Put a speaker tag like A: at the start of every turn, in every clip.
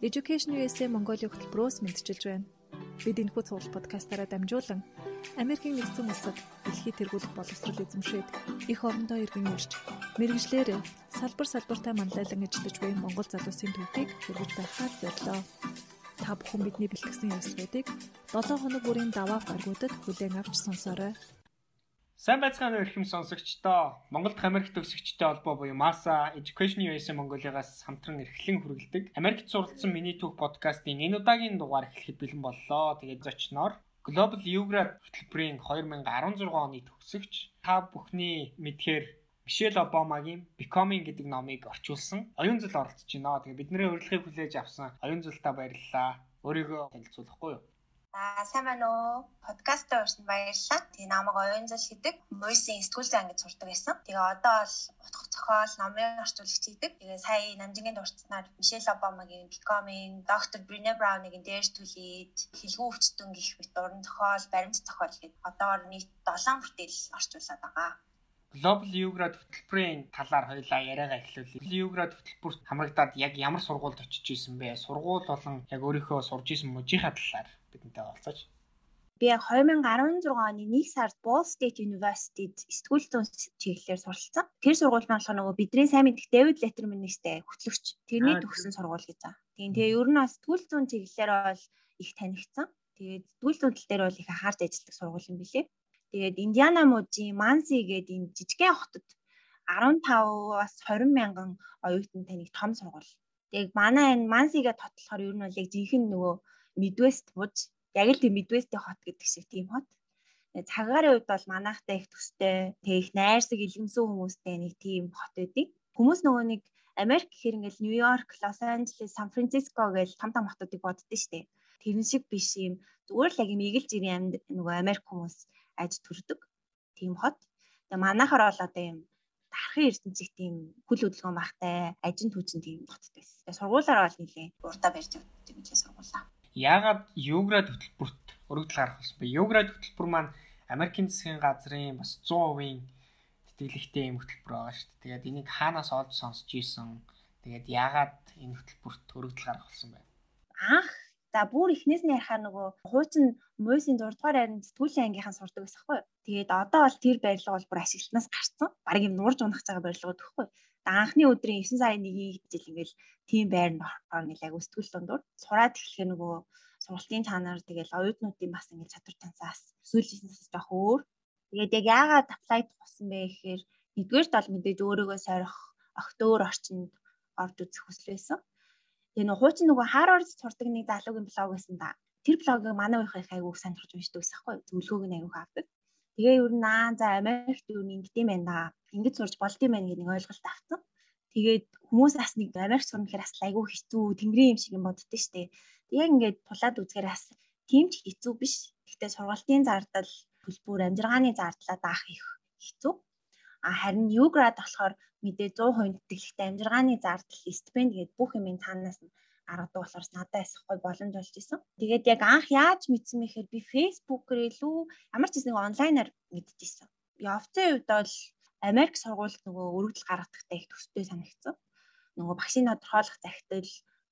A: Education USA Mongolia хөтөлбөрөөс мэдчилж байна. Бид энэхүү цуглал подкастаараа дамжуулан Америкийн нэгдсэн улсад дэлхийд тэргүүлэх боловсрол эзэмшээд их орондоо иргэн ирж мэрэгжлэр салбар салбартаа манлайлан ажиллаж буй Монгол залуусын төвхийг хүргэж байхаар зорилоо. Та бүхэн бидний бэлтгэсэн ярилцлагуудыг 7 хоног бүрийн даваа гаргуудад хүлээн авч сонсоорой.
B: Сайн байцгаана эрхэм сонсогчдоо. Монголд Америкт төгсөгчтэй холбоо буюу MASA Education USA Mongolia-гаас хамтран эрхлэн хүргэлдэг Америкт суралцсан миний түүх подкастын энэ удаагийн дугаар эхлэхэд бэлэн боллоо. Тэгээд зочноор Global Ugrad хөтөлбөрийн 2016 оны төгсөгч та бүхний мэдхээр Мишель Обамагийн Becoming гэдэг номыг орчуулсан оюун зал оролцож байна. Тэгээ бидний урилгыг хүлээж авсан оюун залтаа баярлалаа. Өөрийгөө танилцуулахгүй юу?
C: Аа сайн байна уу? Подкаст орсон баярлалаа. Тэгээ намайг оюун зал гэдэг Мойсын сэтгүүл зан гэж сурдаг байсан. Тэгээ одоо бол утга зохиол, номын орчуулагч хийдэг. Тэгээ сая намжингийн дурдсанаар Мишель Обамагийн Becoming, Dr. Brené Brown-ийн дээрш түлээд хэлгүй өвчтөн гих мэт уран зохиол, баримт зохиол гэдэг одоор нийт 7 бүтээл орчуулад байгаа.
B: Global Ugrad хөтөлбөрийн талаар хоёлаа яриагаа эхлүүлээ. Ugrad хөтөлбөрт хамрагдаад яг ямар сургуульд очиж исэн бэ? Сургууль болон яг өөрийнхөө сурж исэн мужийнхаа талаар бидэнтэй олцооч.
C: Би яг 2016 оны 1 сард Ball State University-д сэтгүүл зүйн чиглэлээр суралцсан. Тэр сургууль маань болохоор нөгөө бидний сайн мэдих David Letterman-тэй хөтлөгч. Тэрний төгсөн сургууль гэж байгаа. Тийм тэгээ ер нь бас сэтгүүл зүйн чиглэлээр бол их танигдсан. Тэгээд сэтгүүл зүйн тал дээр бол их анхаарч ажилладаг сургууль юм билээ. Тэгээд Индиана мужийн Манси гэдэг энэ жижигхэн хотод 15-аас 20 мянган оюутан таних том сургууль. Тэгээд манай энэ Мансигээ тот болохоор ер нь бол яг жинхэнэ нөгөө Midwest муж яг л тийм Midwest-ийн хот гэдэг шиг тийм хот. Цагаарын үед бол манайхтай их төстэй, тэг их найрсаг илгэмсэн хүмүүстэй нэг тийм хот байдаг. Хүмүүс нөгөө нэг Америк гэхэр ингээл Нью-Йорк, Лос Анжелес, Сан Франциско гэж том том хотуудыг боддөө штэ. Тэрэн шиг биш юм. Зүгээр л яг юм эгэлж ирийн амьд нөгөө Америк хүмүүс аж төрдөг. Тийм хот. Тэгээ манайхаар бол одоо юм дарахын ертөнцийн тийм хүл хөдөлгөөн багтай, ажин түүчин тийм хоттой байсан. Тэгээ сургуулаараа бол нэлээ урдаа барьж өгдөг гэж сургуулаа
B: яагаад Юград хөтөлбөрт өргөдөл гарах болсон бэ? Юград хөтөлбөр маань Америкийн засгийн газрын бас 100% тэтгэлэгтэй юм хөтөлбөр байгаа шүү дээ. Тэгээд энийг хаанаас олж сонсч ийсэн? Тэгээд яагаад энэ хөтөлбөрт өргөдөл гарах болсон бэ?
C: Анх За бүр эхнээс нь ярихаар нөгөө хуучин Мойсийн 6 дугаар айрын сэтгүүлийн ангийнхан сурдаг байсан хгүй. Тэгээд одоо бол тэр барилга бол бүр ашиглалтнаас гарсан. Бараг юм нуурж унах цагаа барилгууд гэхгүй анхны өдрийн 9 сарын 1-ийг жил ингээл тийм байранд орохоор ингээл яг өсгөл дундуур сураад эхлэх нөгөө сургалтын цаанаар тэгэл оюутнуудын бас ингээл чадвар танцаас өсвөлжсэнээс жоох өөр. Тэгээд яг яагаад apply тусан бэ гэхээр нэгдүгээрт бол мэдээж өөрийгөө сорих огтөөр орчинд орж үзэх хүсэл байсан. Тэгээ нөгөө хуучин нөгөө Harvard сурдаг нэг залуугийн блог байсан да. Тэр блогийг манай уух их айгүй сонирхож уншдаг байсан хгүй. Зөвлөгөөг нь айгүй авдаг. Тэгээ ер нь аа за Америкт юу нэг юм байна. Ингэж сурч болд юм байна гэдэг нэг ойлголт авсан. Тэгээд хүмүүс бас нэг Америк сурна гэхээр бас айгүй хэцүү, тэнгэрийн юм шиг юм боддөө штэ. Яг ингээд тулаад үзэхээр бас тийм ч хэцүү биш. Гэхдээ сургалтын зардал, төлбөр, амжиргааны зардлаа даах их хэцүү. А харин Юград болохоор мэдээ 100% тэтгэлэгтэй амжиргааны зардал, стипенд гээд бүх юм цаанаас нь гаргадаг болохоор надад асах гой боломж болж исэн. Тэгээд яг анх яаж мэдсэн мэхээр би фэйсбүүкээр илүү ямар ч зүйл онлайнаар мэдчихсэн. Офцын үед бол Америк сургуульд нөгөө өргөдөл гаргадагтай их төстэй санагдсан. Нөгөө багшийн тодорхойлох захидал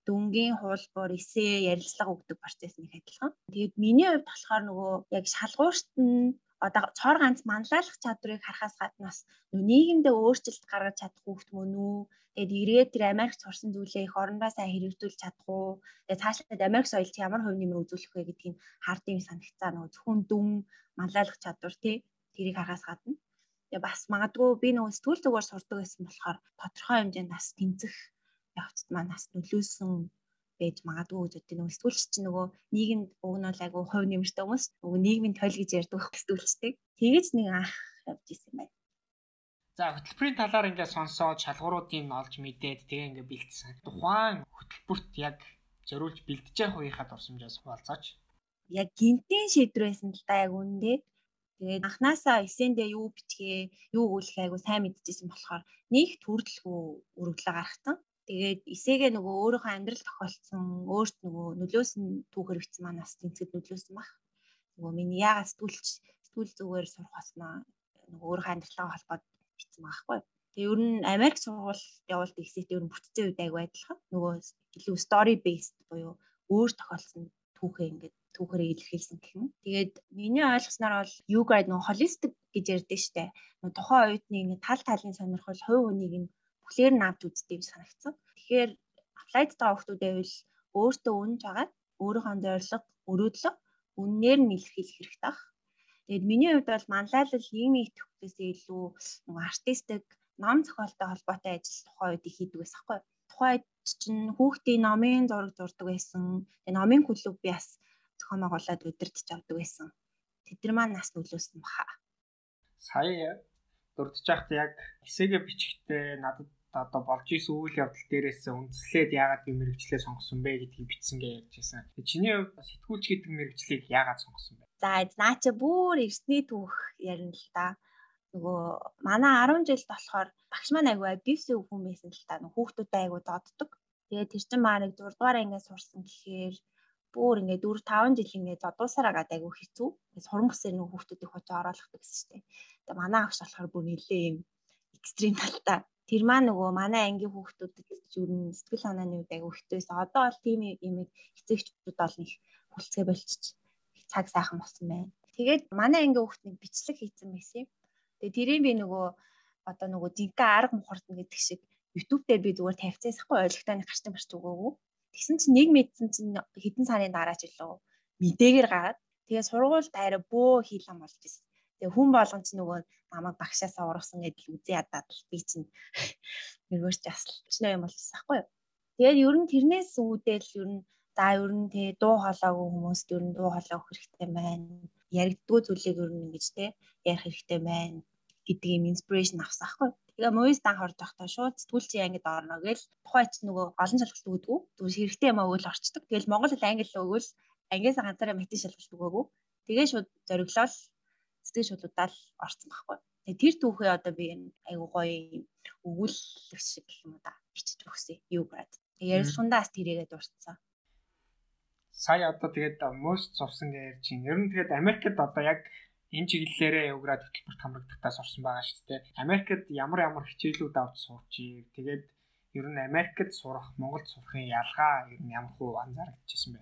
C: дүнгийн хуулбар эсээ ярилцлага өгдөг процесс нэг адилхан. Тэгээд миний хувьд болохоор нөгөө яг шалгуурт нь одоо цор ганц манлайлах чадварыг харахаас гаднаас нийгэмдээ өөрчлөлт гаргаж чадах хүүхд мөн үү? Тэгээд эргээд тэр Америк сурсан зүйлээ их орондоо сайн хэрэгжүүлж чадах уу? Тэгээд цаашлаад Америк соёлд ямар хувь нэмэр үзүүлэх вэ гэдгийг хардын санагцаа нөгөө зөвхөн дүн манлайлах чадвар тий тэрийг харахаас гадна Тэгээ бас магадгүй би нөгөө сэтгүүл зүгээр сурдаг байсан болохоор тодорхой хэмжээнд бас тэнцэх явцад маань бас нөлөөсөн байж магадгүй гэж боддог. Нөгөө сэтгүүлч чинь нөгөө нийгэмд уг нь бол айгүй хувь нэмэртэй хүмүүс нөгөө нийгмийн тойл гэж ярьдаг сэтгүүлчтэй. Тэгэж нэг анх явж исэн байна.
B: За хөтөлбөрийн талаар ингээд сонсоод шалгууруудыг нь олж мэдээд тэгээ ингээд бэлдсэн. Тухайн хөтөлбөрт яг зориулж бэлдэж явах үеийнхаа дурсамжаас хуваалцаач.
C: Яг гинтийн шийдвэр байсан л да яг үндэ. Тэгээд анханасаа эсэндээ юу бичгээ, юу өгүүлэх айгу сайн мэдчихсэн болохоор нэг төрөлхөө өргөлөө гаргасан. Тэгээд эсээгээ нөгөө өөрийнхөө амьдрал тохиолдсон өөрт нөгөө нөлөөсөн түүхээр бичсэн манаас тэнцэд нөлөөсөн баг. Нөгөө миний яагаад сэтгүүлч сэтгүүл зүгээр сурах болсноо нөгөө өөрийнхөө амьдралаа холбоод бичсэн багхгүй. Тэгээ ер нь Америк сургууль явуулдаг хэсэгт ер нь бүтцийн үед айгу адилхан. Нөгөө илүү story based буюу өөр тохиолдсон түүхээ ингээд түүхээр илэрхийлсэн гэх юм. Тэгээд миний ойлгосноор бол юугайд нөгөө холистик гэж ярьдэн штэ. Нөгөө тухайн оюутны ингээд тал талын сонирхол хувь хүнийг нь бүхлээр нь авч үздэг юм санагдсан. Тэгэхээр applied байгаа хүмүүс байвал өөртөө үнж агаад өөрийнхөө зорилго, өрөөдлөг үннээр нь илэрхийлэх хэрэгтэй баг. Тэгээд миний хувьд бол манлайлал нийгмийн идэвхтэйс илүү нөгөө артистик, ном зохиолтой холбоотой ажил тухайн үед хийдэг байсан хгүй. Тухайн үед чинь хүүхдийн номын зураг зурдаг байсан. Тэгээд номын клуб би бас зохион байгуулад удирдах авдаг байсан. Тэдэр маань нас нөлөөсөн баха.
B: Сая дурдж байхад яг эсээгээ бичихтэй надад одоо болж исэн үйл явдал дээрээс үндэслээд яагаад би мэрэгчлээ сонгосон бэ гэдгийг бичсэн гэж ярьж байсан. Чиний хувьд сэтгүүлч гэдэг мэрэгчлийг яагаад сонгосон бэ?
C: За наа чи бүр эртний түүх ярина л та. Нөгөө манай 10 жилд болохоор багш маань айгу абьюсив хүн байсан л та. Хүүхдүүдтэй айгу доддог. Тэгээд тэр чинь маа нэг 6 дугаар ангиас сурсан гэхээр бүр ингээд 4 5 жил ингээд зодуусаар агаад айгу хэцүү. Суран бүсээр нөгөө хүүхдүүдийг хочоо оруулахдаг гэсэн чинь. Тэгээд манай агш болохоор бүр нэлээ юм экстрим талтай тэр маань нөгөө манай ангийн хүүхдүүдэд юу н сэтгэл санааны үед айгу ихтэйс одоо бол тийм юм эцэгчүүд бол нэг хүлцгээ болчих цаг сайхан болсон байна. Тэгээд манай ангийн хүүхднийг бичлэг хийцэн байсан юм. Тэгээд тэрийг би нөгөө одоо нөгөө зинтээ арга мухардна гэдэг шиг YouTube дээр би зүгээр тавьцаасахгүй ойлгохтой гарчсан барч өгөөгүй. Тэгсэн чинь нэг мэдсэн чинь хэдэн сарын дараа ч илүү мэдээгээр гараад тэгээ сургуульд арай бөө хийлэн болж ирсэн. Тэгээ хүн болгон ч нөгөө намайг багшаасаа ургасан гэдэл үзээ ядаад би чинь нэгөөч бас чиний юм болчихсон байхгүй юу. Тэгээд ер нь тэрнээс үүдэл ер нь за ер нь тий дуу хоолойгүй хүмүүст ер нь дуу хоолой хэрэгтэй байна. Яригддгүй зүйлийг ер нь ингэж тий ярих хэрэгтэй байна гэдэг юм инспирэшн авсан байхгүй. Тэгээ моёс дан хорж байхдаа шууд сэтгүүлчийн ангид орно гэл тухайч нөгөө олон шалгалт өгдөг. Зүгээр хэрэгтэй юм өгөөл орчдөг. Тэгэл монгол хэл англи өгөөл ангиас ганцаараа математик шалгалт өгөөгүй. Тэгээ шууд зориглол сэтгэл шудлуудаа л орсон байхгүй. Тэгээ тэр түүхээ одоо би айгу гоё өгүүлэх шиг юм да бичиж өгсөн. Юу град. Ярилцлагандаас тэрийгээ дурдсан.
B: Сая одоо тэгээд most сурсан гэж ярьж байна. Ер нь тэгээд Америкт одоо яг энэ чиглэлээрээ явграад хөтөлбөрт хамрагдахдаа сурсан байгаа шүү дээ. Америкт ямар ямар хичээлүүд авч сурч ий. Тэгээд ер нь Америкт сурах, Монголд сурахын ялгаа ер нь ямар хуу анзаарчихсан бэ?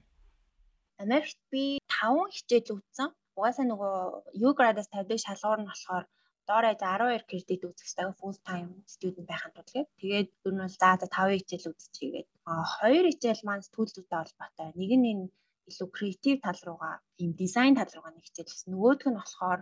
C: Америкт би 5 хичээл үзсэн угаасаа нөгөө U-grad-аас тавьдаг шалгуур нь болохоор доороо 12 кредит үзэх хэрэгтэй full time student байхын тулд тэгээд ер нь бол за за 5 хичээл үзчихийгээд а хоёр хичээл маань сэтгүүл зүйтэй холбоотой. Нэг нь энэ илүү креатив тал руугаа ийм дизайн тал руугаа нэг хичээл гэсэн. Нөгөөх нь болохоор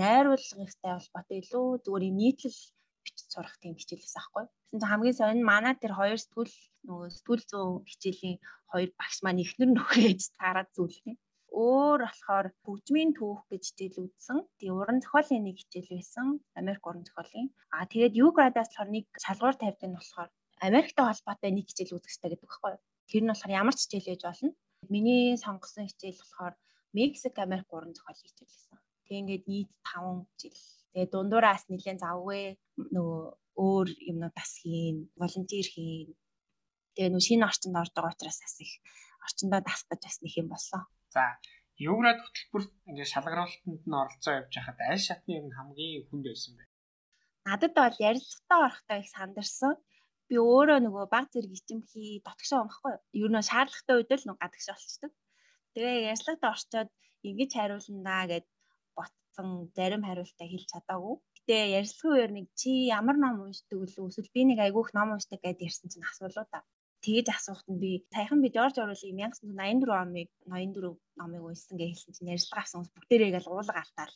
C: найруулгынхтай холбоотой илүү зүгээр нийтлэл бичиж сурах тийм хичээлээс аахгүй. Гэсэн чинь хамгийн сонин манай тэр хоёр сэтгүүл нөгөө сэтгүүл зүүн хичээлийн хоёр багш маань ихнэр нөхөөж таарад зүйлээ өөр болохоор хөгжмийн түүх гэж үзсэн. Тэгээ уран зохиолын нэг хичээл байсан. Америк уран зохиолын. Аа тэгээд U-grad-аас болохоор нэг шалгуур тавьдаг нь болохоор Америктэй холбоотой нэг хичээл үзэх хэрэгтэй гэдэг байхгүй юу? Тэр нь болохоор ямар ч хичээл ээж болно. Миний сонгосон хичээл болохоор Мексик Америк уран зохиолын хичээл байсан. Тэгээ ингээд нийт 5 жил. Тэгээ дундуураас нэлээд завгүй нөгөө өөр юмнууд бас хийн, волонтер хийн. Тэгээ нөгөө шинэ орчинд орж байгаа учраас бас их орчиндөө дасах гэж бас нэг юм болсон.
B: За Еврад хөтөлбөрт ингээд шалгаруулалтанд нь оролцоо явж байхад аль шатны юм хамгийн хүнд байсан бэ?
C: Надад бол ярилцлагатаа орохдоо их сандарсан. Би өөрөө нөгөө баг зэрэг ичимхий дотгошоо өмхгүй. Ер нь шаардлагатай үед л нөгөө гадагш болчдөг. Тэгээ ярилцлагатаа орчоод ингэж хариулнаа гэд ботсон зарим хариултаа хэлж чадаагүй. Гэтэ ярилцлагын үеэр нэг чи ямар ном уншдаг вэ? Эсвэл би нэг айгүйх ном уншдаг гэд ярьсан чинь асуулуу та тэгэж асуухт нь би саяхан би Жорж Оруэллыг 1984 оныг 84 номыг уншсан гэж хэлсэн чинь ярьцлага авсан хүмүүс бүгдээрээ ингээл уулга алтаар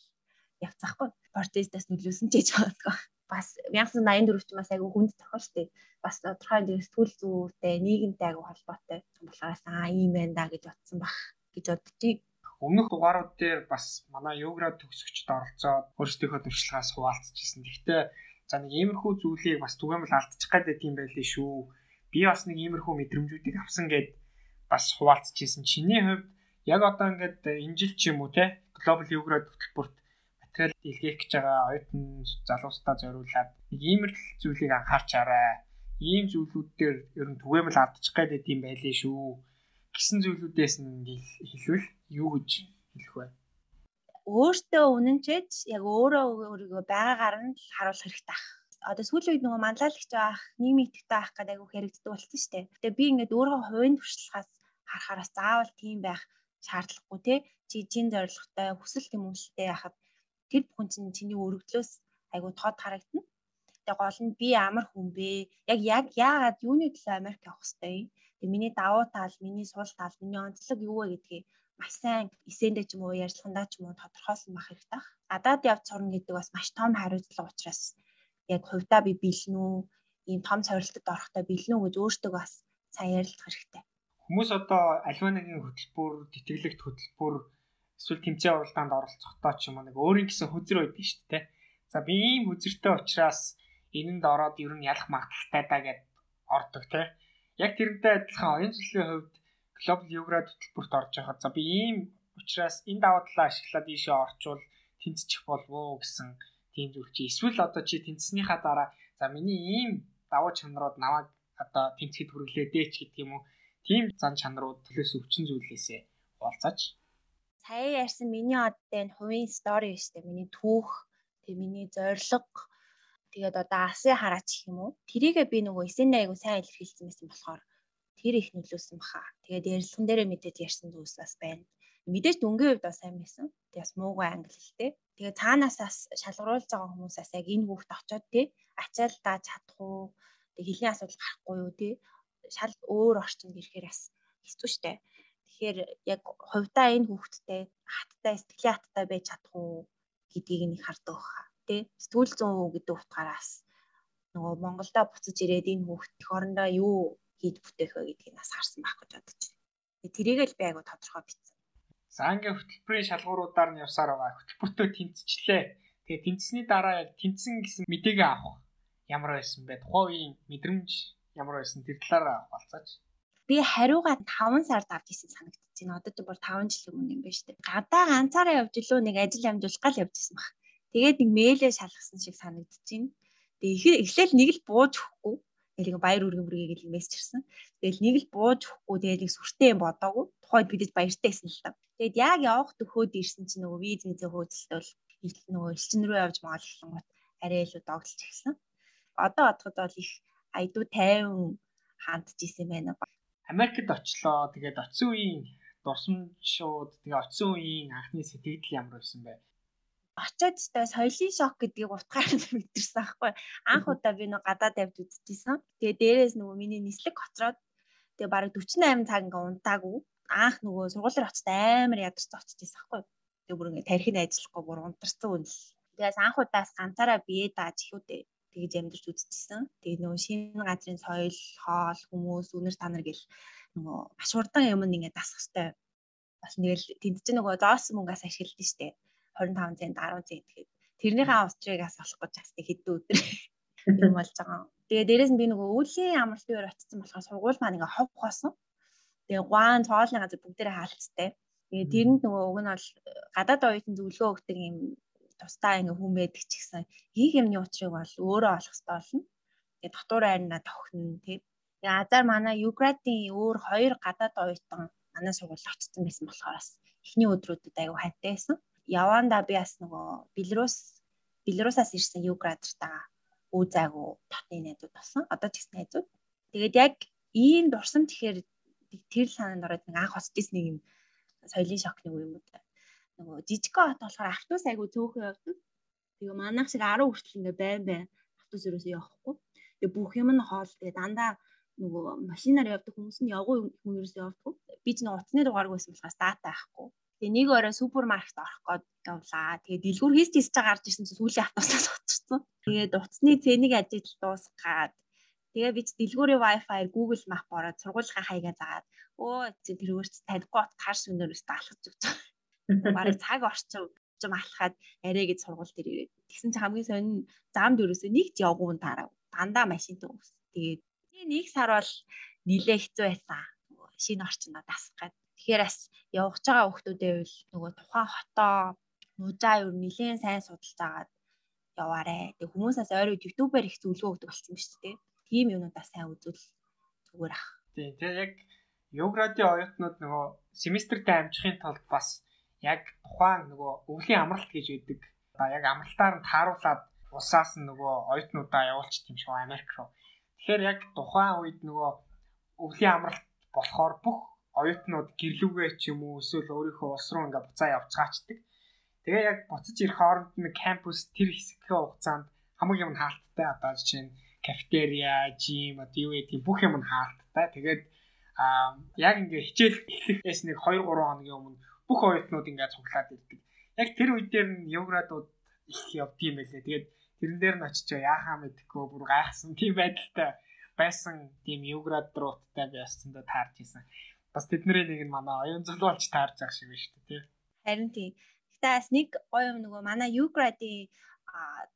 C: явцаахгүй. Протестаас нөлөөсөн ч гэж боддог. Бас 1984 ч бас айгүй хүнд тохиолтой. Бас тодорхой нэг сэтгүүл зүйтэй нийгэмтэй айгүй холбоотой болохоор аа ийм байна да гэж бодсон бах гэж боддгийг.
B: Өмнөх дугаарууд дээр бас манай йогра төгсөгчд оролцоод өөрсдийнхөө туршлагаас хуваалцчихсан. Гэхдээ за нэг иймэрхүү зүйлийг бас түгээмэл алдчих гээд байт юм байли шүү би бас нэг иймэрхүү мэдрэмжүүдийг авсан гэд бас хуваалцчихсэн. Чиний хувьд яг одоо ингээд энэ жил ч юм уу те глобал юград хөтөлбөрт материал илгээх гэж байгаа оюутан залуустаа зориулаад нэг иймэрхүү зүйлийг анхаарчаарай. Ийм зүйлүүд дээр ер нь түгээмэл алдчих гээд байд юм байлээ шүү. Гисэн зүйлүүдээс нь хэлвэл юу гэж хэлэх вэ?
C: Өөртөө үнэнчээж яг өөрөө өөрийгөө байгаагаар нь харуулах хэрэгтэй одоо сүүлийн үед нөгөө манлайлагч байх, нийгмийн идэвхтэй байх гэдэг айгүй хэрэгждэг болсон шүү дээ. Гэтэ би ингээд өөрөө хувийн туршлагаас харахаараас заавал тийм байх шаардлагагүй те. Чи чин зорилготой, хүсэл тэмүүлэлтэй яхад тэр бүхэн чинь чиний өргөдлөөс айгүй тод харагдана. Тэгээ гол нь би амар хүн бэ? Яг яг яагаад юуны төлөө Америк явах хэвтэй? Тэгээ миний давуу тал, миний сул тал, миний онцлог юу вэ гэдгийг маш сайн эсэндээ ч юм уу ярьцлагандаа ч юм уу тодорхойлсон байх хэрэгтэй. Гадаад явж сурна гэдэг бас маш том хариуцлага учраас яг хувьдаа би бэлэн үү, ийм том сорилтод орохдоо бэлэн үү гэж өөртөө бас сайн ярилцах хэрэгтэй.
B: Хүмүүс одоо альва нэгэн хөтөлбөр, тэтгэлэгт хөтөлбөр эсвэл тэмцээн уралдаанд оролцохдоо ч юм уу нэг өөрийн гэсэн хүзэр байдаг шүү дээ. За би ийм хүзэртэй учраас энэнд ороод ер нь ялах магадaltaй даа гэд ордог те. Яг тэрнтэй адилхан оюун цэцлийн хувьд глобал юград хөтөлбөрт орж байхад за би ийм учраас энэ даваа талаа ашиглаад ийшээ орчвол тэнцчих болов уу гэсэн тийм зүйл чи эсвэл одоо чи тэнцснийхаа дараа за миний ийм даваа чанарууд намайг одоо тэнцэхэд хүргэлээ дээч гэдэг юм уу? Тийм зан чанарууд төлөөс өвчин зүйлээсээ болцооч
C: сая ярьсан миний одтой энэ хувийн стори шүү дээ миний түүх тэг миний зорилго тэгээд одоо асын хараач гэх юм уу? Тэрийгээ би нөгөө эсэндээ айгу сайн илэрхийлсэн байсан болохоор тэр их нөлөөсөн баха. Тэгээд ярилцсан дээрээ мэдээд ярьсан зүйлс бас байна. Мэдээж дөнгөний хувьд бас сайн байсан бас муугүй англи хэлтэй тэгээ цаанаасаас шалгаруулж байгаа хүмүүсээс яг энэ хүүхд очоод тий ачаал дааж чадах уу? Тэг хэлний асуудал гарахгүй юу тий шал өөр орчинд ирэхээр бас хэцүү шттэ тэгэхээр яг хувьдаа энэ хүүхдтэй хаттай сэтгэлийн хаттай байж чадах уу гэдгийг нэг хардаг баха тий сэтгүүл зүүн гэдэг утгаараас нөгөө Монголда буцаж ирээд энэ хүүхд хоорондоо юу хийж бүтээх вэ гэдгийг нас харсан байх гэж бодож байна. Тэрийг л би айгу тодорхой бичсэн.
B: За ингээ хөтөлбөрийн шалгууруудаар нь явсаар байгаа. Хөтөлбөртөө тэнцчлээ. Тэгээ тэнцсэний дараа яг тэнцсэн гэсэн мэдээгээ авах ямар байсан бэ? Тухайн үеийн мэдрэмж ямар байсан тэр талаараа болцооч.
C: Би хариугаа 5 сард авч исэн санагдчих байна. Одоо ч бүр 5 жилийн өмнө юм байна шүү дээ. Гадаа ганцаараа явж илүү нэг ажил амжуулах гал явж исэн баг. Тэгээд нэг мэйлээ шалгасан шиг санагдчих байна. Тэгээ эхлээл нэг л бууж өгөхгүй. Тэгэл ингээ баяр үргэн бүргээ гэл мессеж ирсэн. Тэгэл нэг л бууж өгөхгүй тэгээд нэг сүртэй юм бодоогүй. Тухайд бидэд баяртай байсан л та. Тэгээд яг явах төхөөд ирсэн чинь нөгөө виз визээ хөөцөлтөл нөгөө элчин рүү явж маалсан гот арай илүү догтлж ирсэн. Одоо бодоход бол их айдуу тайван хандж исэн байна.
B: Америкт очлоо. Тэгээд очисон үеийн дурсамжууд тэгээ очисон үеийн анхны сэтгэл ямар байсан бэ?
C: Очиод та соёлын шок гэдгийг утгаар нь мэдэрсэн аахгүй анх удаа би нэг гадаад явж үзчихсэн. Тэгээ дээрээс нөгөө миний нислэг хоцроод тэгээ бараг 48 цаг ингээ унтаагүй. Анх нөгөө сургуулиар очиж амар ядарч очиж исэн аахгүй. Тэгээ бүр ингээ тархины ажиллахгүй бүр унтарсан үн л. Тэгээс анх удаас ганцаараа бие дааж ихүүдээ тэгж амьдарч үзчихсэн. Тэгээ нөгөө шинэ газрын соёл, хоол, хүмүүс, үнэр танар гэл нөгөө маш хурдан юм ингээ дасах хэвээр бас нэгэл тэнд чинь нөгөө зоосон мөнгөөс ашигладаг штеп 25 цент 10 цент гэхэд тэрнийхээ австрийг бас олох гэж бас хэдэн өдөр юм болж байгаа. Тэгээ дээрэс нь би нөгөө өвлийн амралтын өөр очсон болохоор сургууль маань ингээ хов хоосон. Тэгээ гуан цоолны газар бүгдээрээ хаалттай. Тэгээ тэрэнд нөгөө уг нь бол гадаад оюутан зөвлөгөө өгдөг юм тусдаа ингээ хүн байдаг ч гэсэн хийх юмны учрыг бол өөрөө олох хэрэгтэй болно. Тэгээ дотор айрна тохино тий. Тэгээ азар манай Юградын өөр хоёр гадаад оюутан манай сургуульд очсон байсан болохоор бас эхний өдрүүдэд аягүй хайтай байсан явандаа би бас нөгөө Белорус Белорусаас ирсэн юградтайгаа үе зайгүй татны найзууд болсон. Одоо ч гэсэн найзууд. Тэгээд яг ийм дурсам тэгэхээр тэр санаанд ороод нэг анх ирсэн нэг юм соёлын шокны үе юм уу та. Нөгөө жижигхэн хот болохоор автобус айгүй цөөхөн явдаг. Тэгээ манайх шиг 10 хүртэл ингээ байн байн автобус өрөөсөө явахгүй. Тэгээ бүх юм нь хоол тэгээ дандаа нөгөө машинаар явдаг хүмүүс нь явгүй хүн ерөөсөө явдаг. Би ч нэг утасны дугаарг байсан болохоос дата авахгүй. Тэгээ нэг өрөө супермаркет орох гээд явлаа. Тэгээ дэлгүүр хийс чаа гарч ирсэн чинь сүүлийн автобусаас очсон. Тэгээд утасны цэнийг ажил дуусгаад тэгээ би ч дэлгүүрийн wifi Google Map ороод сургуулийн хаягаа заагаад өө тэргүүрч танихгүй таарш өнөөс даалгаж өгч байгаа. Бараг цаг орчин юм алхаад арай гэж сургууль дээр ирээд. Тэгсэн чинь хамгийн сонин зам дөрөөсөө нэг ч явгуун таарав. Дандаа машинтай өвс. Тэгээд нэг сар бол нилээ хэцүү байсан. Шинэ орчиндөө дасах гээд Тэгэхээр явж байгаа хүмүүстээ бол нөгөө тухайн хотоо нужаа юу нэлээд сайн судалж агаад яваарэ. Тэг хүмүүсээс ойроо YouTube-аар их зөвлөгөө өгдөг болсон биз дээ. Тийм юмудаа сайн үзвэл зүгээр ах.
B: Тийм. Тэгээ яг Юградын оюутнууд нөгөө семестртэй амжихын тулд бас яг тухайн нөгөө өвлийн амралт гэж үүдэг. Одоо яг амралтаар нь тааруулаад улсаас нь нөгөө оюутнуудаа явуулчих юм шиг Америк руу. Тэгэхээр яг тухайн үед нөгөө өвлийн амралт болохоор бүх оюутнууд гэрлүүгээ ч юм уу эсвэл өөрийнхөө улс руу ингээ буцаа явцгаачдаг. Тэгээ яг буцаж ирэх хооронд нэг кампус тэр хэсгийн хугацаанд хамгийн юм хаалттай одоо жишээ нь кафетерия, жим, одоо юу гэдэг бүх юм хаалттай. Тэгээд аа яг ингээ хичээл эхлэхээс нэг 2 3 хоногийн өмнө бүх оюутнууд ингээ цуглаад ирдэг. Яг тэр үед дээр нь евградууд их явдгийм байлээ. Тэгээд тэрэн дээр нь очиж яахаа мэдэхгүй бүр гайхсан тийм байдалтай байсан тийм евград рууттай байсан да таарч исэн. Бас тэдний нэг нь манай оюун золиолч таарж байгаа шиг байна шүү дээ тий.
C: Харин тийм. Гэтэ бас нэг гоё юм нөгөө манай евградын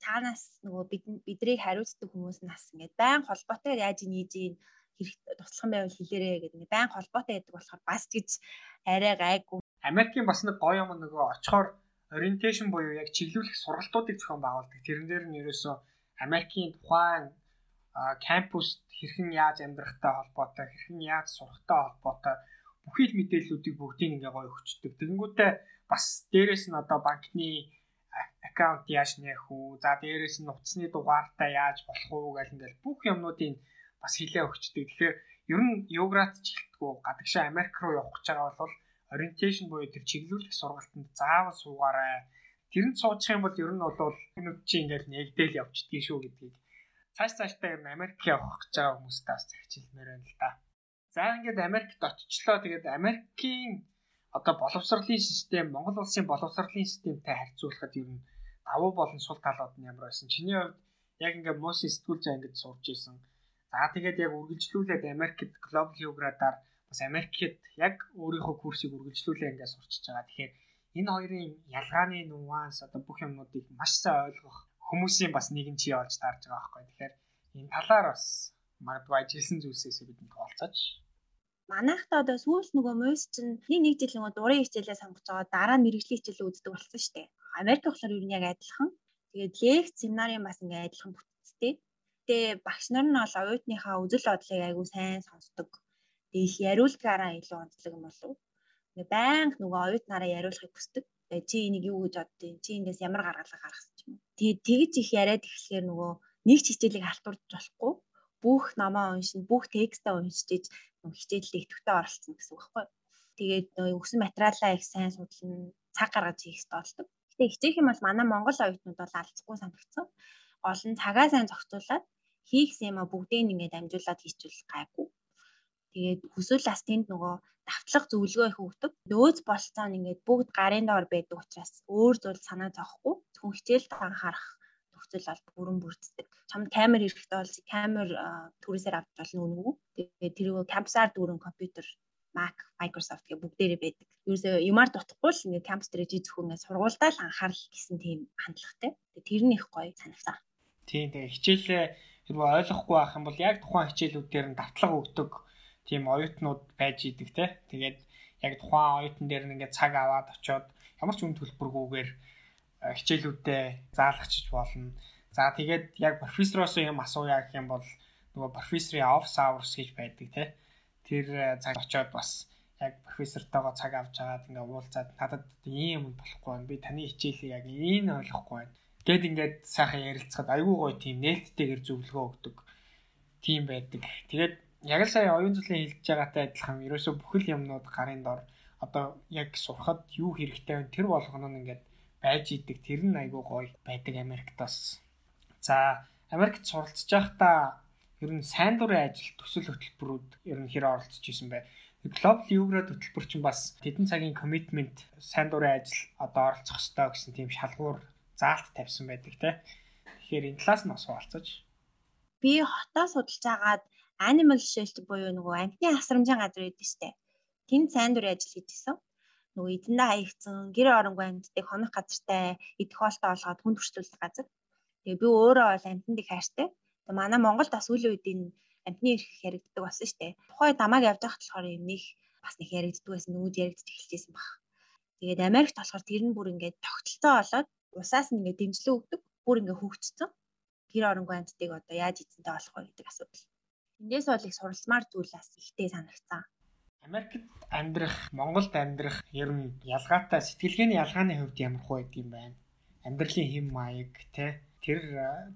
C: таанаас нөгөө бид бидрийг хариуцдаг хүмүүс нас ингээд байн холбоотой яаж нээж ийн хэрэг туслах юм байвал хэлээрэ гэдэг ингээд байн холбоотой байдаг болохоор бас гэж арай гайгүй.
B: Америкийн бас нэг гоё юм нөгөө очихоор ориенташн буюу яг чиглүүлэх сургалтуудыг зохион байгуулдаг. Тэрэн дээр нь ерөөсөө Америкийн тухайн кампуст хэрхэн яаж амьдрахтай холбоотой, хэрхэн яаж сурахтай холбоотой бүхий л мэдээллүүдийг бүгдийг ингээ гоё өгчдөг. Тэгэнгүүтээ бас дээрэс нь одоо банкны аккаунт яаж нээх үү? За дээрэс нь утасны дугаартай яаж болох уу гэх ингээл бүх юмнуудыг бас хилээ өгчдөг. Тэгэхээр ер нь юуграт ч хэлтгүү гадагшаа Америк руу явах гэж байгаа бол ориенташн буюу тэр чиглүүлэх сургалтанд заавал суугаарай. Тэрэнд суучих юм бол ер нь бол нүд чи ингээл нэгдэл явчихдгийг шүү гэдгийг цааш цааштай ер нь Америк явах гэж байгаа хүмүүстээ бас захижилмээр байна л да. За ингээд Америкт очичлоо. Тэгээд Америкийн одоо боловсролын систем, Монгол улсын боловсролын системтэй харьцуулахад ер нь давуу болон сул талууд нь ямар байсан? Чиний хувьд яг ингээд мос сэтгүүл зай ингээд сурж исэн. За тэгээд яг үргэлжлүүлээд Америкт Global Geograph-аар бас Америкт яг өөрийнхөө курсыг үргэлжлүүлээ ингээд сурчиж байгаа. Тэгэхээр энэ хоёрын ялгааны нюанс одоо бүх юмнуудыг маш сайн ойлгох хүмүүсийн бас нэгэн чи олж таарж байгаа байхгүй. Тэгэхээр энэ талаар бас магадгүй ажилласан зүйлсээс бидэнд тоолцооч.
C: Манайхта одоо сүүлс нөгөө мөс чинь нэг нэг жил нөгөө дурын хичээлээ сонгож байгаа дараа нь мэрэгжлийн хичээлээ үздэг болсон шүү дээ. Америк болохоор юу яг адилхан. Тэгээд лекц семинарын бас ингээ адилхан бүтцтэй. Тэгээ багш нар нь бол оюутныхаа үзэл бодлыг айгүй сайн сонсдог. Тэгээ их яриулгаараа илүү онцлог юм болов. Ингээ байнга нөгөө оюутнаараа яриулахыг хүсдэг. Тэгээ чи энийг юу гэж боддیں۔ Чи эндээс ямар гаргалгаа гаргасан ч юм уу. Тэгээ тэгж их яриад эхлэхээр нөгөө нэг ч хичээлийг халтурж болохгүй бүх номоо уншин бүх текстээ уншиж хичээлд идэвхтэй оролцсон гэсэн үг байхгүй. Тэгээд өгсөн материалаа их сайн судлан цаг гаргаж хийх хэрэгтэй болдог. Гэтэ хичээх юм бол манай Монгол оюутнууд бол алдахгүй санагдсан. Нь цагаа сайн зохицуулаад хийхсэн юм а бүгдийг ингээд амжуулаад хийчихвэл гайгүй. Тэгээд хүсвэл бас тэнд нөгөө давтлах зөвлөгөө их өгдөг. Нөөц болцоо нь ингээд бүгд гарын доор байдаг учраас өөр зүйл санаа зовхгүй. Зөвхөн хичээлд анхаарах нөхцөл бол бүрэн бүрддэг. Чамд камер хэрэгтэй бол камер түрээсээр авч болно үнэгүй. Тэгээд тэрийг кампусаар дүүрэн компьютер Mac, Microsoft гэх бүгдээрээ байдаг. Юусоо юмар дутхгүй л ингээд кампус дээр зөвхөн ингээд сургуульдаа л анхаарал гэсэн тийм хандлагатай. Тэр нь их гоё санагтаа.
B: Тийм тэгээ хичээлээ хэрвээ ойлгохгүй байх юм бол яг тухайн хичээлүүд дээр нь давтлага өгдөг тийм оюутнууд байж идэг те. Тэгээд яг тухайн оюутан дээр нь ингээд цаг аваад очоод ямар ч үн төлбөргүйгээр хичээлүүдэд заалгачиж болно. За тэгээд яг профессороос юм асууя гэх юм бол нөгөө профессорын office hours гэж байдаг те. Тэр цаг очоод бас яг профессортойгоо цаг авч агаад ингээ уулзаад надад ийм юм болохгүй байна. Би таны хичээлийг яг энэ ойлгохгүй байна. Гэт ингээд сайхан ярилцахад айгүй гоё тийм нээлттэйгэр зөвлөгөө өгдөг. Тийм байдаг. Тэгээд яг л сая оюун зүйлийн хэлж байгаатай адилхан ерөөсөө бүхэл юмнууд гарын дор одоо яг сурахад юу хэрэгтэй вэ тэр болгоно нь ингээд байж идэг тэр нь айгүй гоё байдаг Америкт бас. За Америкт суралцж байхдаа ер нь сайн дурын ажил төсөл хөтөлбөрүүд ер нь хэр оролцож исэн бэ? Global Юград хөтөлбөр чинь бас тэдэн цагийн commitment сайн дурын ажил одоо оролцох ёстой гэсэн тийм шалгуур заалт тавьсан байдаг те. Тэгэхээр энэ талаас нь бас хуваалцаж.
C: Би хотоо судалж агаад animal shelter буюу нөгөө амьтны асрамжийн газар байдаг штэ. Тэнд сайн дурын ажил хийжсэн. Нөгөө эзэндээ хаягдсан гэр оронгүй амьддаг хонох газартай идэх хоолтой олгоод хүнд хүрчлүүлэх газар. Тэгээ би өөрөө бол амьтанд их хайртай. Тэгээ манай Монголд бас үйл үед энэ амьтны эрх яригддаг болсон штэ. Тухай дамааг явж байхад болохоор юм нэг бас нэг яригддаг байсан нүүд яригдж эхэлжсэн баг. Тэгээд Америкт болохоор тэр нь бүр ингээд тогтолцоо болоод усаас нь ингээд дэмжлэг өгдөг. Бүр ингээд хөгжсөн. Гэр оронгүй амьддаг одоо яаж эзэнтэй болох вэ гэдэг асуудал. Эндээс бол их суралцмаар зүйлээс ихтэй санагцсан.
B: Америкт амьдрах, Монголд амьдрах ер нь ялгаатай сэтгэлгээний ялгааны хувьд ямар хөө гэдэг юм байна. Амьдралын хэм маяг те Тэр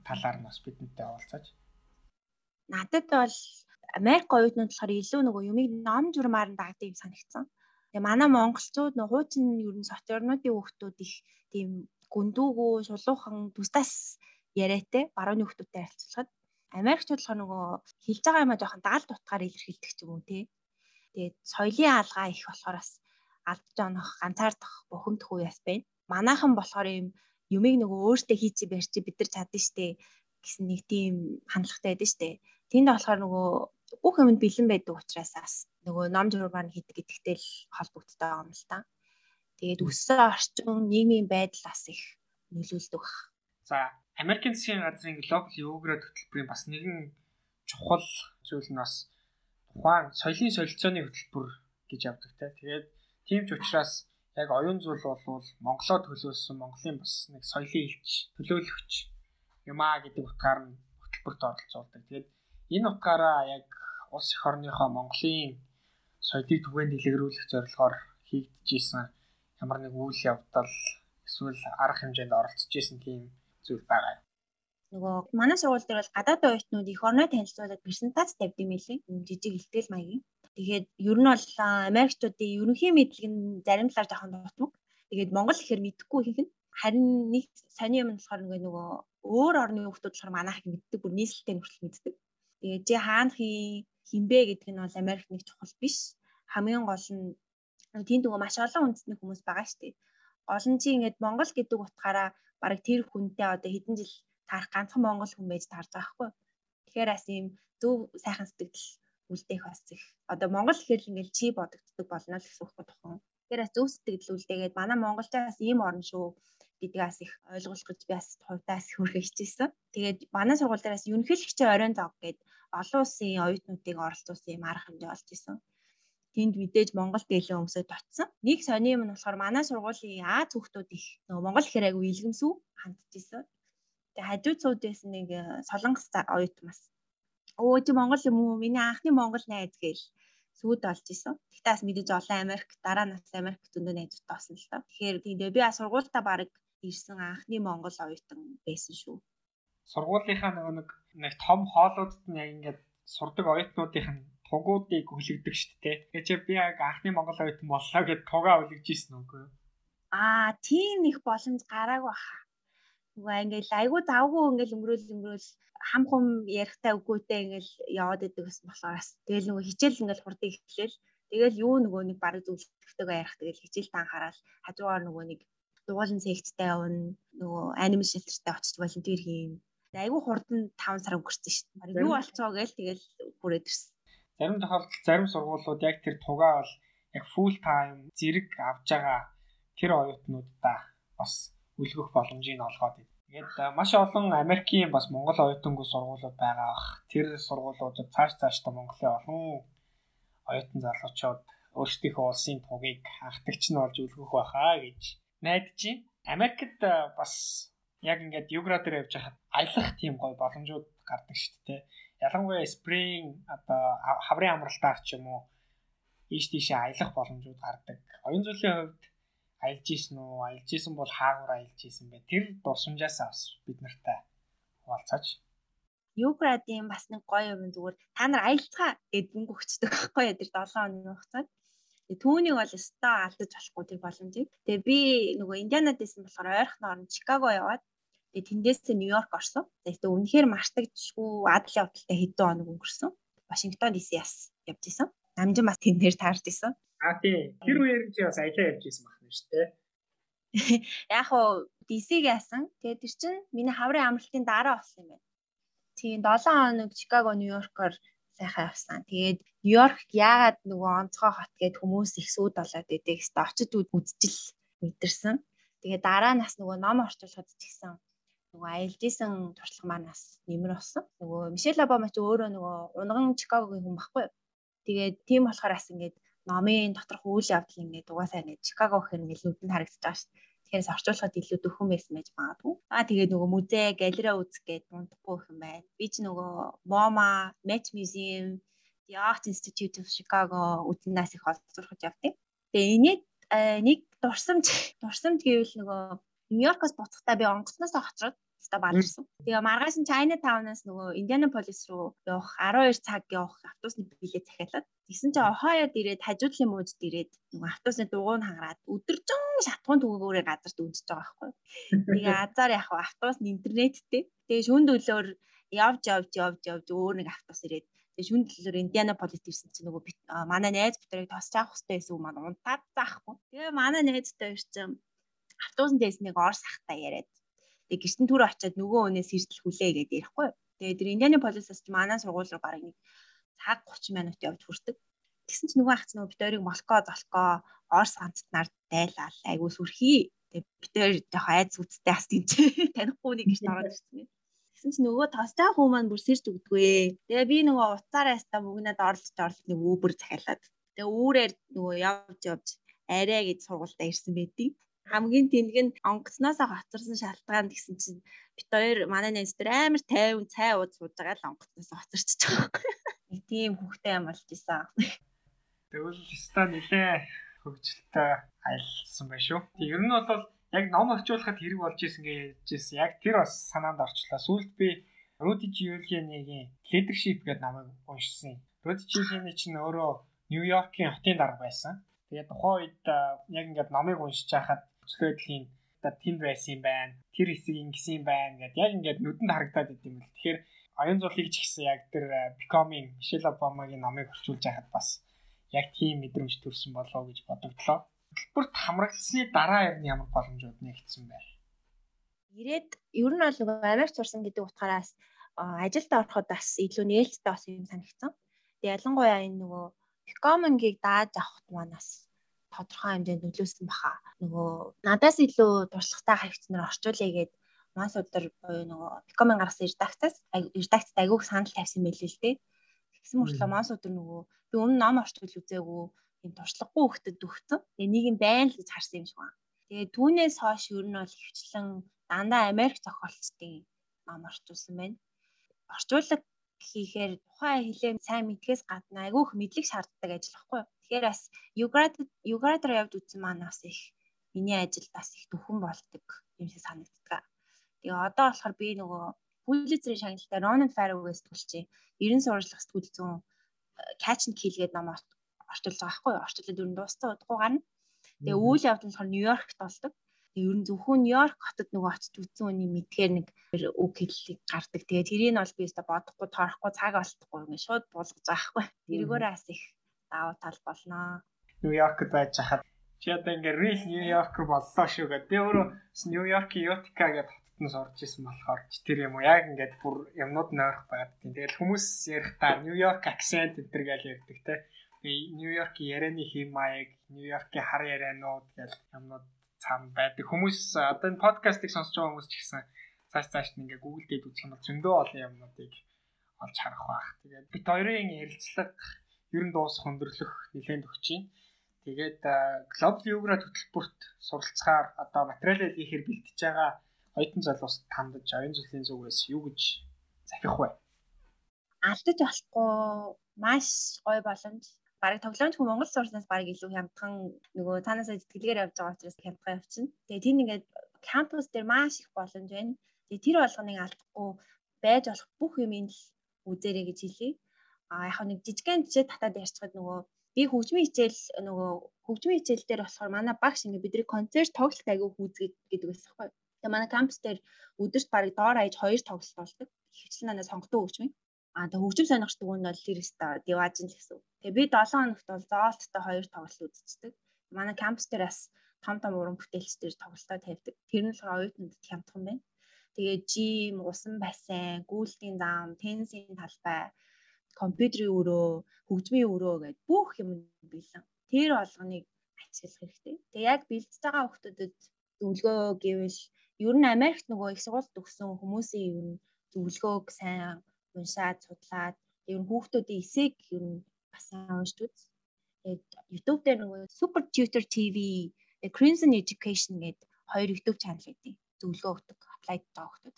B: талаар нь бас бидэнтэй уулзаж.
C: Надад бол Америк оюутнууд болохоор илүү нөгөө юмыг ном журмаар нь дагдаг юм санагдсан. Тэгээ манай монголчууд нөгөө хуучин ер нь социорнуудын хүүхдүүд их тийм гүндүүгөө шулуухан тустаас яриатай барууны хүүхдүүдтэй харилцуулахад Америкчууд болохоор нөгөө хэлж байгаа юмаа жоохон даалт утгаар илэрхийлдэг ч юм уу тий. Тэгээд соёлын алгаа их болохоор бас алдж онох, ганцаардах, бухимдах үе бас байна. Манайхан болохоор юм юмыг нөгөө өөртөө хийци барьчи бид нар чадна штэ гэсэн нэг тийм хандлагатай байдаг штэ. Тэнд болохоор нөгөө бүх юмд бэлэн байдаг учраас бас нөгөө ном журмаар хийдэг гэдэгтэй л холбогддог юм л та. Тэгээд өссөн орчин нийгмийн байдал бас их нөлөөлдөг.
B: За, Америкийн засгийн газрын глобал юуград хөтөлбөрийн бас нэгэн чухал зүйл нь бас тухайн соёлын солилцооны хөтөлбөр гэж явдаг те. Тэгээд тийм ч учраас яг оюун зүйл бол Монголоо төлөөсөн Монголын бас нэг соёлын илч төлөөлөгч юмаа гэдэг утгаар нь хөтөлбөрт оролцуулдаг. Тэгээд энэ утгаараа яг улс эх орныхоо Монголын соёлыг түгээн дэлгэрүүлэх зорилгоор хийгдэж ямар нэг үйл явдал эсвэл арга хэмжээнд оролцож исэн тийм зүйл байгаа.
C: Нөгөө манай сургууль дээр бол гадаадын оюутнууд их орноо танилцуулаад презентац тавьд юм билий. Жижиг ихтэл маягийн. Тэгээд ер нь бол Америкчуудын ерөнхий мэдлэг нь зарим талаар жоохон дутмаг. Тэгээд Монгол ихээр мэдэхгүй их нь харин нэг сони юм болохоор нөгөө өөр орны хүмүүс болохоор манайх мэддэг бүр нийслэлтэй нүртэл мэддэг. Тэгээд чи хаана хинбэ гэдэг нь бол Америк нэг чухал биш. Хамгийн гол нь тийм нөгөө маш олон үндэсний хүмүүс байгаа шүү дээ. Нь чи ингээд Монгол гэдэг утгаараа бараг тэр хүнтэй одоо хэдэн жил таарах ганцхан Монгол хүн байж таарж байгаа хгүй. Тэгэхээр бас ийм зөв сайхан сэтгэл үлдээх бас их. Одоо Монгол гэхэл ингээд чи бодогддог болно л гэсэн үг тухайн. Тэгэхээр бас зөв сэтгэл үлдээгээд манай монголчаас ийм орн шүү гэдгийг бас их ойлгуулах гэж би бас хувьдаас хүрхэ хичээсэн. Тэгээд манай сургууль дээр бас ерөнхийлөгчийн оройн зог гэдэг олон улсын оюутнуудыг оролцуулсан юм арга хэмжээ олж исэн тэнд мэдээж Монгол дээлэн өмсөд очсон. Нэг сони юм нь болохоор манай сургуулийн Аз хүүхдүүд их нөгөө Монгол хэрэг айгу илгэмсүү хандж исэн. Тэгээ хажууд сууд байсан нэг э, солонгос оюут бас. Өө чи Монгол юм уу? Миний анхны Монгол найз гээл сүйд олж исэн. Тэгтээ бас мэдээж олон Америк дараа нас Америк зөндөө найзууд тоосон л та. Тэгэхээр тэгээ би бас сургуультаа баг ирсэн анхны Монгол оюутан байсан шүү.
B: Сургуулийнхаа нөгөө нэг том хоолуудад нь яг ингээд сурдаг оюутнуудын тугуудыг хүлэгдэг шүү дээ. Тэгээ чи би яг анхны Монгол оюутан боллоо гэд тугаа хүлэгж ийсэн үгүй юу?
C: Аа, тийм их боломж гараагүй баха. Нөгөө ингээл айгу завгүй ингээл өнгөрөөл өнгөрөөл хам хум ярихтай үгүйтэй ингээл яваад идэг гэсэн болохоос тэгэл нөгөө хичээл ингээл хурдыг эхлээл тэгэл юу нөгөө нэг бараг зөвлөлттэйгээ ярих тэгэл хичээл та анхаарал хажуугаар нөгөө нэг дугуулын секцтэй явна нөгөө анимашн шилтэртэй очиж волонтер хийн айгу хурдан 5 сар өнгөрсөн шүү дээ. Юу болцоо гээл тэгэл бүрээд ирсэн.
B: Зарим тохиолдолд зарим сургуулиуд яг тэр тугаа бол яг full time зэрэг авж байгаа тэр оюутнуудаа бас үлгэх боломжийг олгоод байна. Тэгээд маш олон Америкийн бас Монгол оюутангүй сургуулиуд байгаа бах. Тэр сургуулиудад цааш цаашдаа Монголын олон оюутан залуучууд өөрсдийнхөө улсын тугийг хангалтч нь болж үлгэх байхаа гэж найдаж байна. Америкт бас яг ингээд югра дээр явж хахад аялах тийм гой боломжууд гардаг шүү дээ ялангуяа спринг одоо хаврын амралтаар ч юм уу ийш тийшээ аялах боломжууд гардаг. Оюун зүйлийн хувьд аялж ийсэн үү? Аялж ийсэн бол хаагур аялж ийсэн бэ? Тэр дурсамжаас бас бид нартай хуваалцаач.
C: Юградийн бас нэг гоё юм зүгээр та нар аялцгаа гэд мөнгө өгчдөг байхгүй яа тэр 7 хоногийн хугацаанд. Түүнийг бол өстой алдаж болохгүй тэр боломжийг. Тэгээ би нөгөө Индианад байсан болохоор ойрхон орн Чикаго яваад Тэгээ тэндээсээ Нью-Йорк орсон. Тэгээ үнэхээр марцдагчгүй адал явдалтай хэдэн хоног өнгөрсөн. Вашингтон яс явж исэн. Намжин бас тэндээр таарч исэн.
B: Аа тий. Тэр үеэр чи бас аялаа явж исэн байна шүү дээ.
C: Яг уу DC-г яасан. Тэгээ тэр чинь миний хаврын амралтын дараа болсон юм байна. Тийм 7 хоног Чикаго, Нью-Йоркоор сайхан явсан. Тэгээд Нью-Йорк яагаад нөгөө онцгой хот гэд хүмүүс их сүйд болоод идэг. Хэвээ очиж үзчихэл мэдэрсэн. Тэгээ дараа нас нөгөө ном орчуулахад ч гэсэн нөгөө исэн туршлага маань бас нэмэр болсон. Нөгөө Мишель Обама ч өөрөө нөгөө унган Чикагогийн хүн баггүй. Тэгээд тийм болохоор бас ингээд номын доторх үйл явдал ингээд угаасаа ингээд Чикаго гэхэр ингээд нүдэнд харагдаж байгаа шүү. Тэгэхээр орчуулахад илүү дөхөн байсан байж магадгүй. Аа тэгээд нөгөө музей, галерей үзэх гээд унтахгүй их юм байна. Би ч нөгөө MoMA, Met Museum, The Art Institute of Chicago үзнээс их олзуурхаж явдیں۔ Тэгээ энийг нэг дурсамж дурсамж гэвэл нөгөө Нью-Йоркоос буцахдаа би онгоцноос очроод Өстө баларсан. Тэгээ маргааш нь China Town-аас нөгөө Indianapolis руу явах 12 цаг явах автобусны билет захиалаад Тэгсэн чинь Ohio-д ирээд хажуудлын мужид ирээд нөгөө автобусны дугуйг хангараад өдөржин шатхуун түгээгүүрээ газарт үдчихэж байгаа байхгүй. Тэгээ азар яг автобус интернеттэй. Тэгээ шүн дөлөөр явж явж явж явж өөр нэг автобус ирээд тэгээ шүн дөлөөр Индианаполис ирсэн чинь нөгөө манай найз бүтрийг тосч авах хэрэгтэй байсан юм маань унтаад заахгүй. Тэгээ манай найзтай ирсэн автобусны дэс нэг орс ахтай яриад тэгээ гэртэн түр очиад нөгөө өнөөс иртэл хүлээ гэдэг ярихгүй. Тэгээ тэр Индианаполисаас ч манай сургууль руу бараг нэг цаг 30 минут явж хүрдэг. Тэгсэн чинь нөгөө ахц нөгөө бид хоёрыг молко золко орс ганцтнаар дайлал айгуу сүрхий. Тэгээ бид хоёр жоох айц үсттэй ас тийм чи танихгүй нэг гэж ороод ирсэн юм. Тэгсэн чинь нөгөө тосчаа хүү маань бүр сэрж өгдөгөө. Тэгээ би нөгөө уцаараа яста мөгнөд орлож орлож нэг үүбэр захиалаад. Тэгээ үүрээр нөгөө явж явж арай гэж сургуультай ирсэн байдیں۔ Хамгийн тэнэг нь онгоцноосоо хоцорсон шалтгаан гэсэн чинь бит хоёр манай найз дээр амар тайван цай ууж сууж байгаа л онгоцноосоо хоцорчихж байгаа нэг тийм хүүхдээ юм болж исэн.
B: Тэгвэл ста нилээ хөгжилтэй аялсан байх шүү. Тэг ер нь бол яг ном орчуулахад хэрэг болж исэн гэжсэн. Яг тэр бас санаанд орчлоо. Сүүлд би Руди Жиулианыгийн Leadership гэдэг намайг уншсан. Руди Жиулианы чинь өөрөө Нью-Йоркийн хотын дарга байсан. Тэгээд тухайн үед яг ингээд номыг уншиж байхад хөтлөөдлийн тэнд байсан юм байна. Тэр хэсэг ингэсэн юм байна гэдээ яг ингээд нүдэнд харагдаад идэм бэл. Тэгэхээр оюун зуулыг ч гэсэн яг тэр Becoming Michelle Obama-гийн номыг орчуулж байхад бас яг тийм мэдрэмж төрсэн болоо гэж бодогдлоо. Хөтөлбөрт хамрагдсны дараа нь ямар боломжууд нэгдсэн байна?
C: Ирээд ер нь бол Америк сурсан гэдэг утгаараас ажилд ороход бас илүү нээлттэй бас юм санагдсан. Тэгээ ялангуяа энэ нөгөө Becoming-ийг дааж авахт манаас тодорхой хэмжээнд нөлөөсөн баха. Нөгөө надаас илүү туршлагатай харигчнаар орчуулъя гэдэг маш өдөр буюу нөгөө Becoming гаргасан редакцаас редакцид агиух санал тавьсан байлээ л дээ. Тэгсэн мөртлөө маш өдөр нөгөө би өмнө ном орчуул үзээгүй юм туршлагагүй хөлтөд өгсөн. Тэгээ нэг юм байна л гэж харсан юм шиг байна. Тэгээ түүнээс хойш ер нь бол хвчлэн дандаа Америк зохиолчдын ном орчуулсан байна. Орчуулга хийхээр тухайн хэлээ сайн мэдгээс гадна айгүйх мэдлэг шаарддаг ажил баггүй. Тэгэхээр бас Юград Юградаар явж үзсэн маань бас их миний ажилд бас их төвхөн болдог юм шиг санагддаг. Тэгээ одоо болохоор би нөгөө Pulitzer-ийн шагналтай Ronan Farrow-гээс төгөлчээ. 90 сурвалжлах сэтгүүл зүүн Catch and Kill гэдэг ном орчуулж байгаа байхгүй юу? Орчуулаад ер нь дууссан удахгүй гарна. Тэгээ үйл явдал нь болохоор Нью-Йоркт болдог. Тэгээ ер нь зөвхөн Нью-Йорк хотод нөгөө очиж үзсэн хүний мэдхээр нэг үг хэллийг гардаг. Тэгээ тэрийг нь бол би өөртөө бодохгүй, тоохгүй, цаг алдахгүй ингэ шууд буулгаж байгаа байхгүй. Тэргээрээ бас их даваа тал болно.
B: Нью-Йоркд байж хахад чи одоо ингээ real Нью-Йоркер боллоо шүү гэдэг. Би өөрөө Нью-Йоркийн Utica гэдэг хотод сурж исэн болохоор тэр юм уу яг ингээд бүр юмнууд нойрох байгаад тийм. Тэгэл хүмүүс ярихдаа Нью-Йорк акцент энэ төр гэж ярьдаг те. Нью-Йоркийн ярианы хэм маяг, Нью-Йоркийн хар ярианууд гэж юмнууд цаана байдаг. Хүмүүс одоо энэ подкастыг сонсож байгаа хүмүүс ч гэсэн цааш цааш нь ингээ Google дээр үзэх юм бол зөндөө олон юмнуудыг олж харах байх. Тэгээд бит хоёрын ярилцлага ер нь дуусах өндөрлөх нэлээд өгч байна. Тэгээд Global Yoga хөтөлбөрт суралцахаар одоо материалыг хийхээр бэлтэж байгаа оюутан залуус тандаж оюун зүйлийн зүгээс юу гэж захих вэ?
C: Алдаж болохгүй маш гоё боломж. Бараг тоглоомч хүн Монгол сурснаас бараг илүү хямдхан нөгөө цаанаасаа зэтгэлгээр явж байгаа учраас хямдхан явчихна. Тэгээ тийм ингээд кампус дээр маш их боломж байна. Тэгээ тэр болгоныг алдахгүй байж болох бүх юмыг л үзээрэй гэж хэлье. А яг нэг жижигхэн жишээ татаад ярьцгаад нөгөө би хөгжмийн хичээл нөгөө хөгжмийн хичээл дээр болохоор манай багш ингээ бидний концерт тоглолт аягүй хүүзгээд гэдэг байсан байхгүй. Тэгээ манай кампус дээр өдөрт бараг доор аяж хоёр тоглолт болдог. Хөвчлэн анаа сонгодог хөгжмийн. Аа тэгээ хөгжим сонирхч дүгэн нь бол тэр өста диважин л гэсэн. Тэгээ би 7 хоногт бол зоолттой хоёр тоглолт үзчихдэг. Манай кампус дээр бас том том уран бүтээлч дээр тоглолтоо тавьдаг. Тэр нь болохоор оюутнуудад хямдхан байна. Тэгээ жим, усан бассейн, гүйлтийн зам, теннисийн талбай, компьютерийн өрөө, хөгжмийн өрөө гэдэг бүх юм бэлэн. Тэр болгоныг ажиглах хэрэгтэй. Тэгээ яг бэлдэж байгаа хүмүүстэд зөвлөгөө гэвэл ер нь Америкт нөгөө их сургууль төгссөн хүмүүсийн ер нь зөвлөгөөг сайн уншаад судлаад ер нь хүүхдүүдийн эсэг ер нь бас уншиж үз. Тэгээд YouTube дээр нөгөө Super Tutor TV, Crimson Education гэдэг хоёр YouTube channel гэдэг зөвлөгөө өгдөг, apply байгаа хүүхдүүд.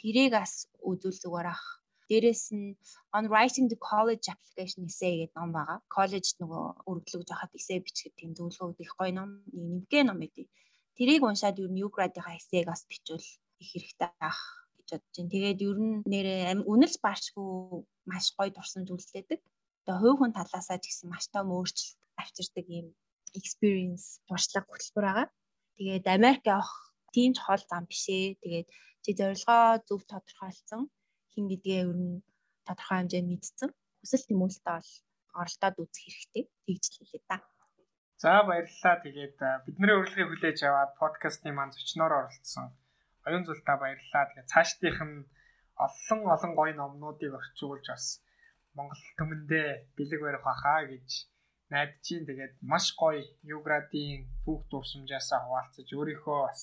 C: Тэрийг бас үзүүл зүгээр ах. Дээрэс нь On Writing the College Application Essay гэдэг ном байгаа. College нөгөө өргөлөж яхад essay бичгээд тийм зөвлөгөө өгөх гоё ном, нэг нэмгээ ном гэдэг Тэрийг уншаад юу New Grad-ийнхаа эссег бас бичвэл их хэрэгтэй ах гэж бодож байна. Тэгээд ер нь нэрээ үнэлж баашгүй маш гоё дурсан зүйлстэйдэг. Тэгээ хувь хүн талаасаа ч гэсэн маш том өөрчлөлт авчирдаг юм experience туршлага хөтөлбөр байгаа. Тэгээд Америк явах тийм чухал зам биш ээ. Тэгээд чи зорилгоо зөв тодорхойлсон хин гэдгээ ер нь тодорхой хэмжээнд мэдсэн. Хүсэл тэмүүлэлтэй бол оролдоод үзэх хэрэгтэй. Тэгж л хэлээ да.
B: За баярлалаа. Тэгээд бидний урилгыг хүлээж аваад подкастын маань зочноор оролцсон. Оюун зултаа баярлалаа. Тэгээд цаашдынх нь олон олон гоё номнуудыг орчуулж бас Монгол төмөндөө бэлэг барих баха гэж найдаж чинь тэгээд маш гоё юградийн бүх дурсамжаасаа хуваалцаж өөрийнхөө бас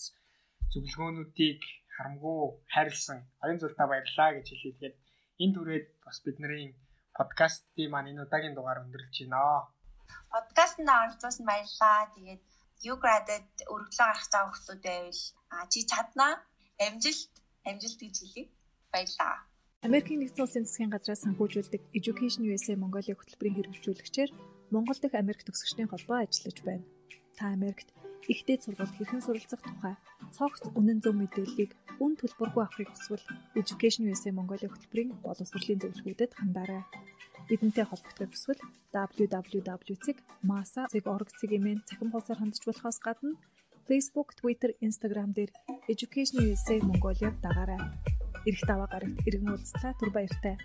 B: зөвлөгөөнүүдийг харамгүй хайрлсан оюун зултаа баярлаа гэж хэлээ. Тэгээд энэ түрээд бас бидний подкастын маань энэ удаагийн дугаар өндөрлж байна.
C: Подкастт оролцуулсан баярлаа. Тэгээд юградад өргөлөө гарах цаа хүмүүс байвал чи чаднаа амжилт амжилт гэж хэлье. Баярлаа.
A: Америкийн нэгдсэн улсын засгийн газраас санхүүжүүлдэг Education USA Mongolia хөтөлбөрийн хэрэгжүүлэгчээр Монгол дахь Америк төгсөгчдийн холбоо ажиллаж байна. Та Америкт ихтэй сургалт хэрхэн суралцах тухай цогц үнэн зөв мэдээллийг үн төлбөргүй авахыг хүсвэл Education USA Mongolia хөтөлбөрийн боловсролын зөвлөгөөдөд хандаарай. Бидэнтэй холбогдох хүсвэл www.masa.org цэгийн цахим хуудасаар хандж болохоос гадна Facebook, Twitter, Instagram дээр Education USA Mongolia дагаарай. Ирэх даваа гарагт иргэн уулзлаа түр баяртай.